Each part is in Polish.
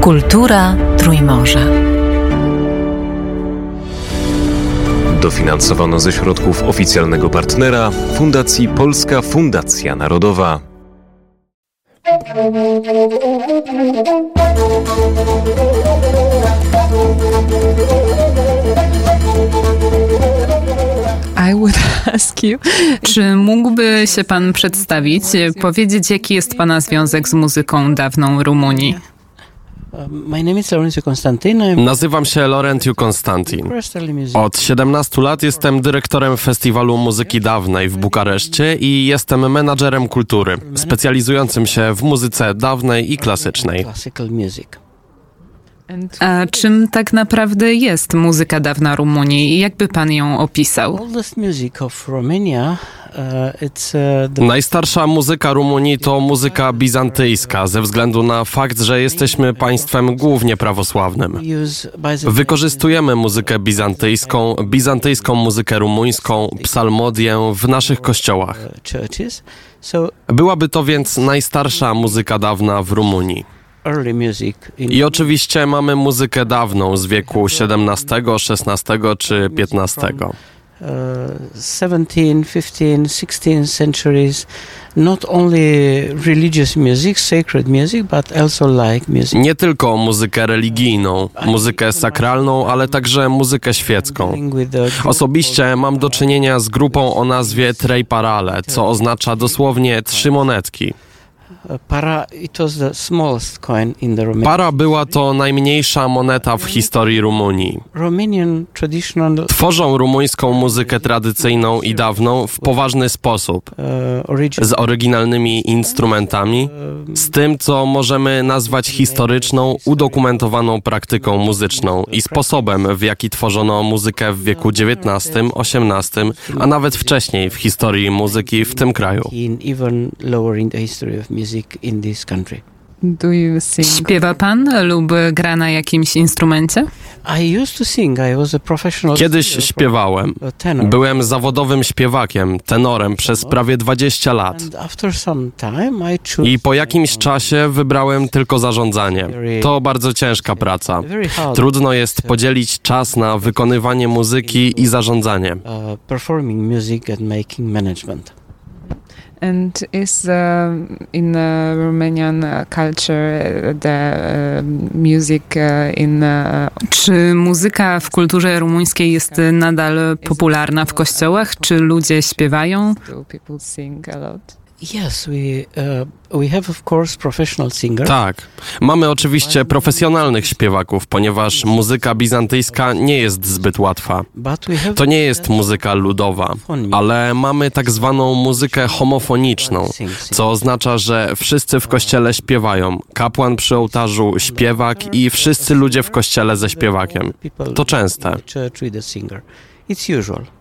Kultura Trójmorza. Dofinansowano ze środków oficjalnego partnera Fundacji Polska Fundacja Narodowa. I would ask you, czy mógłby się pan przedstawić, powiedzieć, jaki jest pana związek z muzyką dawną Rumunii? Nazywam się Laurentiu Konstantin. Od 17 lat jestem dyrektorem Festiwalu Muzyki Dawnej w Bukareszcie i jestem menadżerem kultury, specjalizującym się w muzyce dawnej i klasycznej. A czym tak naprawdę jest muzyka dawna Rumunii? Jakby pan ją opisał? Uh, uh, Najstarsza muzyka Rumunii to muzyka bizantyjska, ze względu na fakt, że jesteśmy państwem głównie prawosławnym. Wykorzystujemy muzykę bizantyjską, bizantyjską muzykę rumuńską, psalmodię w naszych kościołach. Byłaby to więc najstarsza muzyka dawna w Rumunii. I oczywiście mamy muzykę dawną z wieku XVII, XVI czy XV. 17, 15, 16 centuries, not only religious music, sacred music, but also like music. Nie tylko muzykę religijną, muzykę sakralną, ale także muzykę świecką. Osobiście mam do czynienia z grupą o nazwie Trej Parale, co oznacza dosłownie trzy monetki. Para, Para była to najmniejsza moneta w historii Rumunii. Tworzą rumuńską muzykę tradycyjną i dawną w poważny sposób, z oryginalnymi instrumentami, z tym, co możemy nazwać historyczną, udokumentowaną praktyką muzyczną i sposobem, w jaki tworzono muzykę w wieku XIX, XVIII, a nawet wcześniej w historii muzyki w tym kraju music in this country. Śpiewa pan lub gra na jakimś instrumencie? Kiedyś śpiewałem. Byłem zawodowym śpiewakiem, tenorem przez prawie 20 lat. I po jakimś czasie wybrałem tylko zarządzanie. To bardzo ciężka praca. Trudno jest podzielić czas na wykonywanie muzyki i zarządzanie. Uh, performing music and making management. And is uh, in uh, Romanian culture the music in... Czy muzyka w kulturze rumuńskiej jest nadal popularna w kościołach? Czy ludzie śpiewają? People sing a lot? Yes, we, uh, we have of course professional singers. Tak, mamy oczywiście profesjonalnych śpiewaków, ponieważ muzyka bizantyjska nie jest zbyt łatwa. To nie jest muzyka ludowa, ale mamy tak zwaną muzykę homofoniczną, co oznacza, że wszyscy w kościele śpiewają. Kapłan przy ołtarzu, śpiewak i wszyscy ludzie w kościele ze śpiewakiem. To częste. It's usual.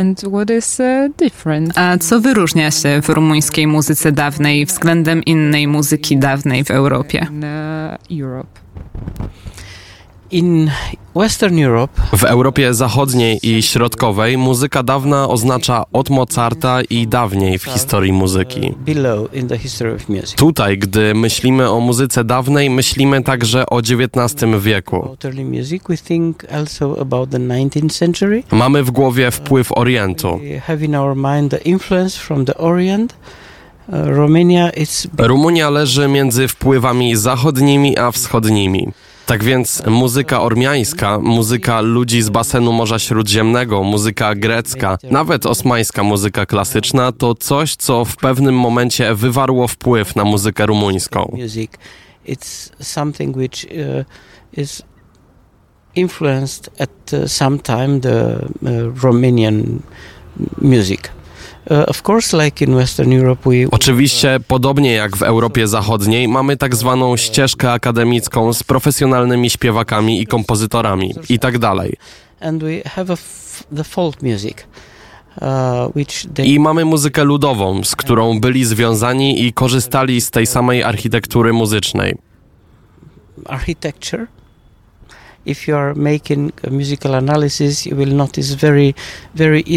And what is uh, different? A co wyróżnia się w rumuńskiej muzyce dawnej względem innej muzyki dawnej w Europie? W Europie Zachodniej i Środkowej muzyka dawna oznacza od Mozarta i dawniej w historii muzyki. Tutaj, gdy myślimy o muzyce dawnej, myślimy także o XIX wieku. Mamy w głowie wpływ Orientu. Rumunia leży między wpływami zachodnimi a wschodnimi. Tak więc muzyka ormiańska, muzyka ludzi z basenu Morza Śródziemnego, muzyka grecka, nawet osmańska muzyka klasyczna to coś, co w pewnym momencie wywarło wpływ na muzykę rumuńską. Uh, influenced at uh, some time the uh, Romanian music. Oczywiście, podobnie jak w Europie Zachodniej, mamy tak zwaną ścieżkę akademicką z profesjonalnymi śpiewakami i kompozytorami i tak dalej. Uh, I mamy muzykę ludową, z którą byli związani i korzystali z tej samej architektury muzycznej. Architecture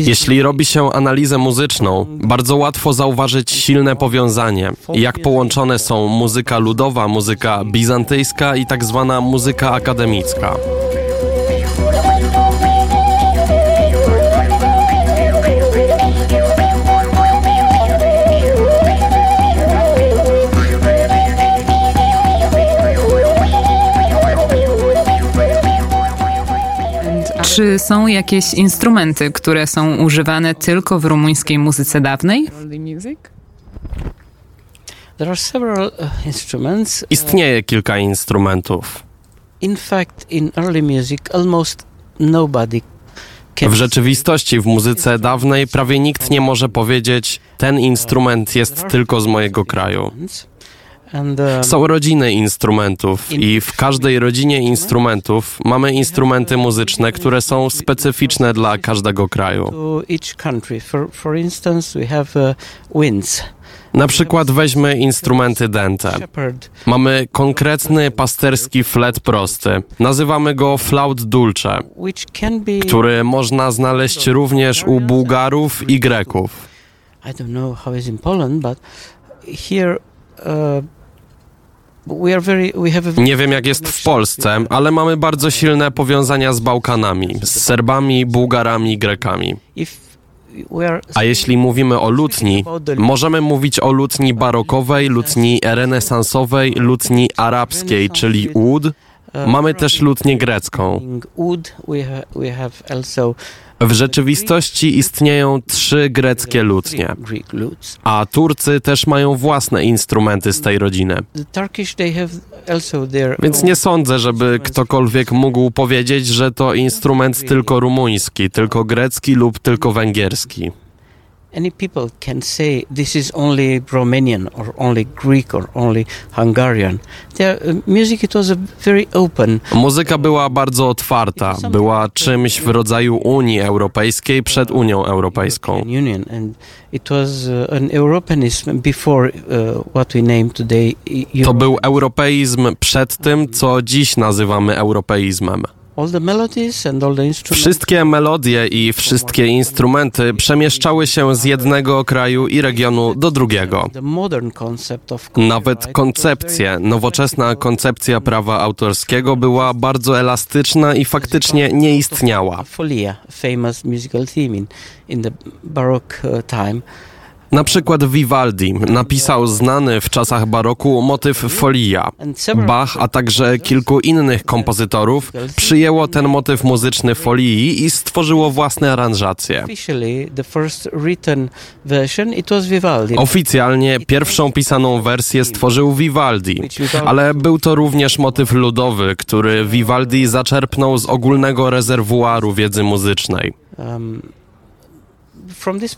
Jeśli robi się analizę muzyczną, bardzo łatwo zauważyć silne powiązanie, jak połączone są muzyka ludowa, muzyka bizantyjska i tak zwana muzyka akademicka. Czy są jakieś instrumenty, które są używane tylko w rumuńskiej muzyce dawnej? Uh, instruments. Istnieje kilka instrumentów. W rzeczywistości w muzyce dawnej prawie nikt nie może powiedzieć, ten instrument jest tylko z mojego kraju. Um, Są rodziny instrumentów i w każdej rodzinie instrumentów mamy instrumenty muzyczne, które są specyficzne dla każdego kraju. uh. Na przykład weźmy instrumenty dęte. Mamy konkretny pasterski flet prosty. Nazywamy go flaut dulce, który można znaleźć również u Bułgarów i Greków. I don't know how it's in Poland, but here uh, we are very we have a Nie wiem jak jest w Polsce, ale mamy bardzo silne powiązania z Bałkanami, z Serbami, Bułgarami, Grekami. A jeśli mówimy o lutni, możemy mówić o lutni barokowej, lutni renesansowej, lutni arabskiej, czyli ud. Mamy też lutnię grecką. W rzeczywistości istnieją trzy greckie lutnie, a Turcy też mają własne instrumenty z tej rodziny. Więc nie sądzę, żeby ktokolwiek mógł powiedzieć, że to instrument tylko rumuński, tylko grecki lub tylko węgierski. Any people can say this is only Romanian or only Greek or only Hungarian. Their uh, music it was a very open. Muzyka była bardzo otwarta, była czymś w rodzaju Unii Europejskiej przed Unią Europejską. Union, and it was uh, an Europeanism before uh, what we name today. E- To był europeizm przed tym, co dziś nazywamy europeizmem. All the melodies and all the instruments. Wszystkie melodie i wszystkie instrumenty przemieszczały się z jednego kraju i regionu do drugiego. Nawet koncepcje, nowoczesna koncepcja prawa autorskiego była bardzo elastyczna i faktycznie nie istniała. Folia, famous musical theme in, in the Baroque uh, time. Na przykład Vivaldi napisał znany w czasach baroku motyw folia. Bach, a także kilku innych kompozytorów przyjęło ten motyw muzyczny folii i stworzyło własne aranżacje. Oficjalnie pierwszą pisaną wersję stworzył Vivaldi, ale był to również motyw ludowy, który Vivaldi zaczerpnął z ogólnego rezerwuaru wiedzy muzycznej.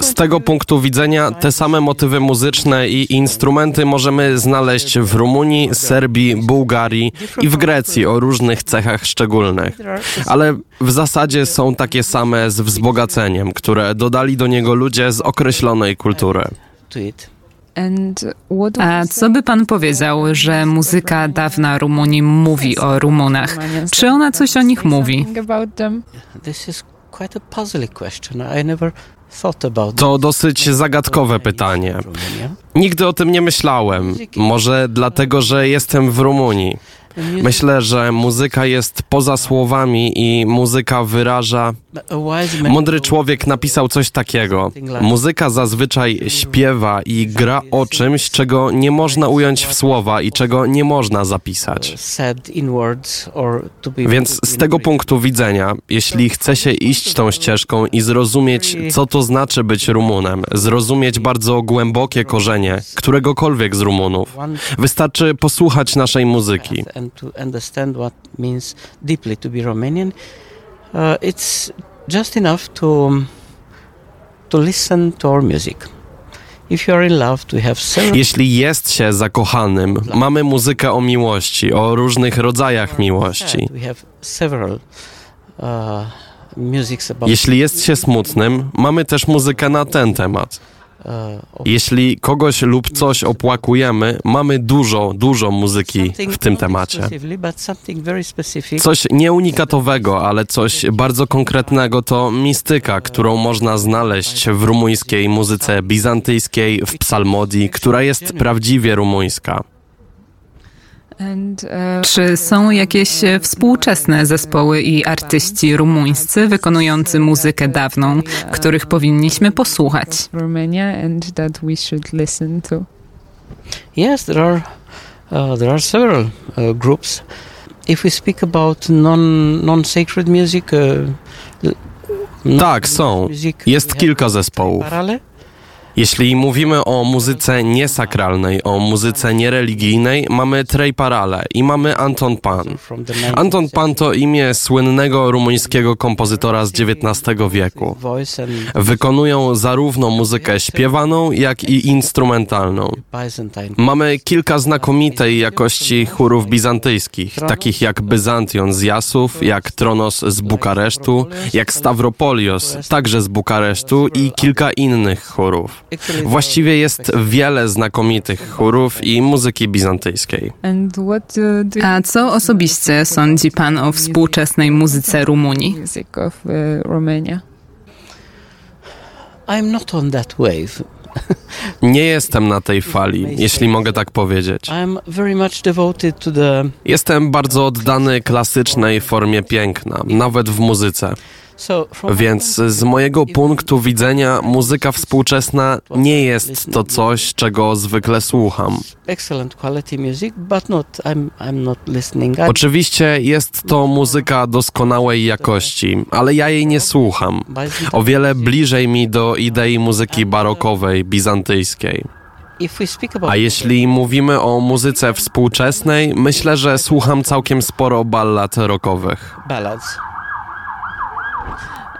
Z tego punktu widzenia te same motywy muzyczne i instrumenty możemy znaleźć w Rumunii, Serbii, Bułgarii i w Grecji o różnych cechach szczególnych. Ale w zasadzie są takie same z wzbogaceniem, które dodali do niego ludzie z określonej kultury. A co by pan powiedział, że muzyka dawna Rumunii mówi o Rumunach? Czy ona coś o nich mówi? To dosyć zagadkowe pytanie. Nigdy o tym nie myślałem. Może dlatego, że jestem w Rumunii. Myślę, że muzyka jest poza słowami i muzyka wyraża. Mądry człowiek napisał coś takiego. Muzyka zazwyczaj śpiewa i gra o czymś, czego nie można ująć w słowa i czego nie można zapisać. Więc z tego punktu widzenia, jeśli chce się iść tą ścieżką i zrozumieć, co to znaczy być Rumunem, zrozumieć bardzo głębokie korzenie któregokolwiek z Rumunów, wystarczy posłuchać naszej muzyki. And to understand what means deeply to be Romanian, uh, it's just enough to to listen to our music. If you are in love, we have several Jeśli jest się zakochanym, mamy muzykę o miłości, o różnych rodzajach miłości. We have several uh, musics about Jeśli jest się smutnym, mamy też muzykę na ten temat. Uh, Jeśli kogoś lub coś opłakujemy, mamy dużo, dużo muzyki w tym temacie. Coś nieunikatowego, ale coś bardzo konkretnego to mistyka, którą można znaleźć w rumuńskiej muzyce bizantyjskiej, w psalmodii, która jest prawdziwie rumuńska. Uh, Czy są jakieś współczesne zespoły i artyści rumuńscy wykonujący muzykę dawną, których powinniśmy posłuchać? Romania and that we should listen to. Yes, there are uh, there are several uh, groups. If we speak about non non sacred music, uh, l- Tak, są. Jest kilka zespołów. Jeśli mówimy o muzyce niesakralnej, o muzyce niereligijnej, mamy Trej Parale i mamy Anton Pan. From the 19th Anton Pan to imię słynnego rumuńskiego kompozytora z XIX wieku. Wykonują zarówno muzykę śpiewaną, jak i instrumentalną. Mamy kilka znakomitej jakości chórów bizantyjskich, takich jak Byzantion z Jasów, jak Tronos z Bukaresztu, jak Stavropolios, także z Bukaresztu i kilka innych chórów. Właściwie jest wiele znakomitych chórów i muzyki bizantyjskiej. Uh, A co osobiście sądzi pan o współczesnej muzyce Rumunii? Romania? I'm not on that wave. Nie jestem na tej fali, jeśli mogę tak powiedzieć. Jestem bardzo oddany klasycznej formie piękna, nawet w muzyce. Więc z mojego punktu widzenia muzyka współczesna nie jest to coś, czego zwykle słucham. Oczywiście jest to muzyka doskonałej jakości, ale ja jej nie słucham. O wiele bliżej mi do idei muzyki barokowej, bizantyjskiej. A jeśli mówimy o muzyce współczesnej, myślę, że słucham całkiem sporo ballad rockowych. ballads,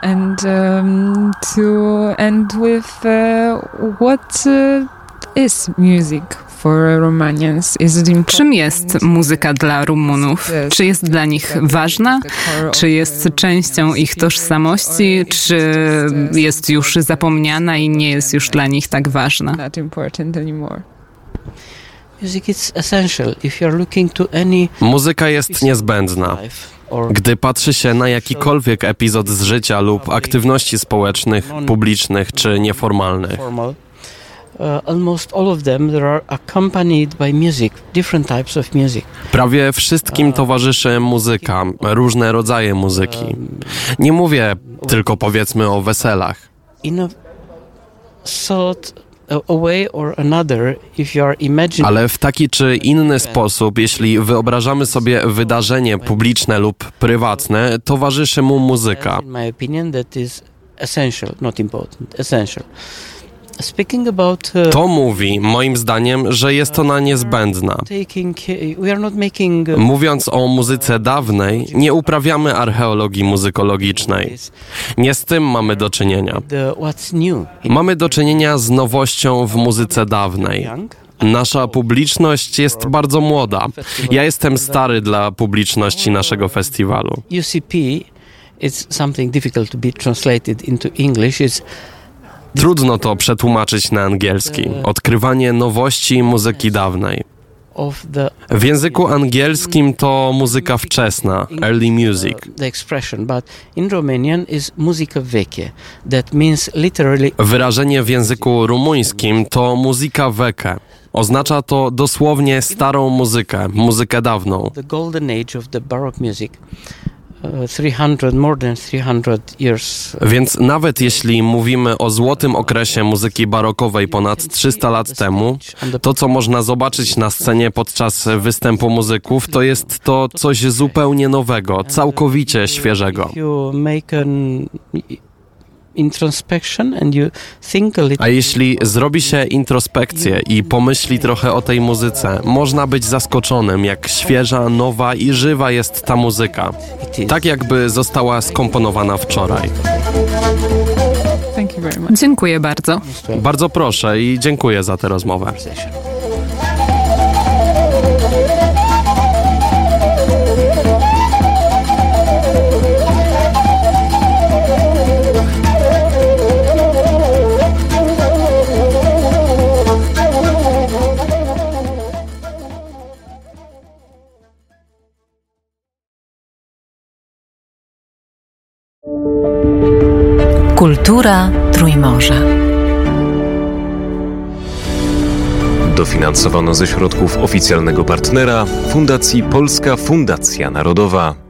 And um, to end with uh, what uh, is music for Romanians? Is it important? Czym jest muzyka dla Rumunów? Czy jest dla nich ważna? Czy jest częścią ich tożsamości? Czy jest już zapomniana i nie jest już dla nich tak ważna? not important anymore? music is essential. If you're looking to any Muzyka jest niezbędna. Gdy patrzy się na jakikolwiek epizod z życia lub aktywności społecznych, publicznych czy nieformalnych, formal, uh, prawie wszystkim towarzyszy muzyka, różne rodzaje muzyki. Nie mówię tylko powiedzmy o weselach. In a sort a, a way or another, if you are imagining Ale w taki czy inny sposób, jeśli wyobrażamy sobie wydarzenie publiczne lub prywatne, towarzyszy mu muzyka. Uh, To mówi, moim zdaniem, że jest ona niezbędna. uh, Mówiąc o muzyce dawnej, nie uprawiamy archeologii muzykologicznej. Nie z tym mamy do czynienia. in Mamy do czynienia z nowością w muzyce dawnej. Nasza publiczność jest bardzo młoda. Ja jestem stary dla publiczności naszego festiwalu. UCP, it's something difficult to be translated into English. It's Trudno to przetłumaczyć na angielski. Odkrywanie nowości muzyki dawnej. W języku angielskim to muzyka wczesna, early music. Wyrażenie w języku rumuńskim to muzyka weke. Oznacza to dosłownie starą muzykę, muzykę dawną. the golden age of the Baroque music. Uh, 300, more than 300 years. Więc nawet jeśli mówimy o złotym okresie muzyki barokowej ponad 300 lat temu, to co można zobaczyć na scenie podczas występu muzyków, to jest to coś zupełnie nowego, całkowicie świeżego. A little A jeśli zrobi się introspekcję i pomyśli trochę o tej muzyce, można być zaskoczonym, jak świeża, nowa i żywa jest ta muzyka. Tak jakby została skomponowana wczoraj. Dziękuję bardzo. Bardzo proszę i dziękuję za tę rozmowę. Kultura Trójmorza. Dofinansowano ze środków oficjalnego partnera Fundacji Polska Fundacja Narodowa.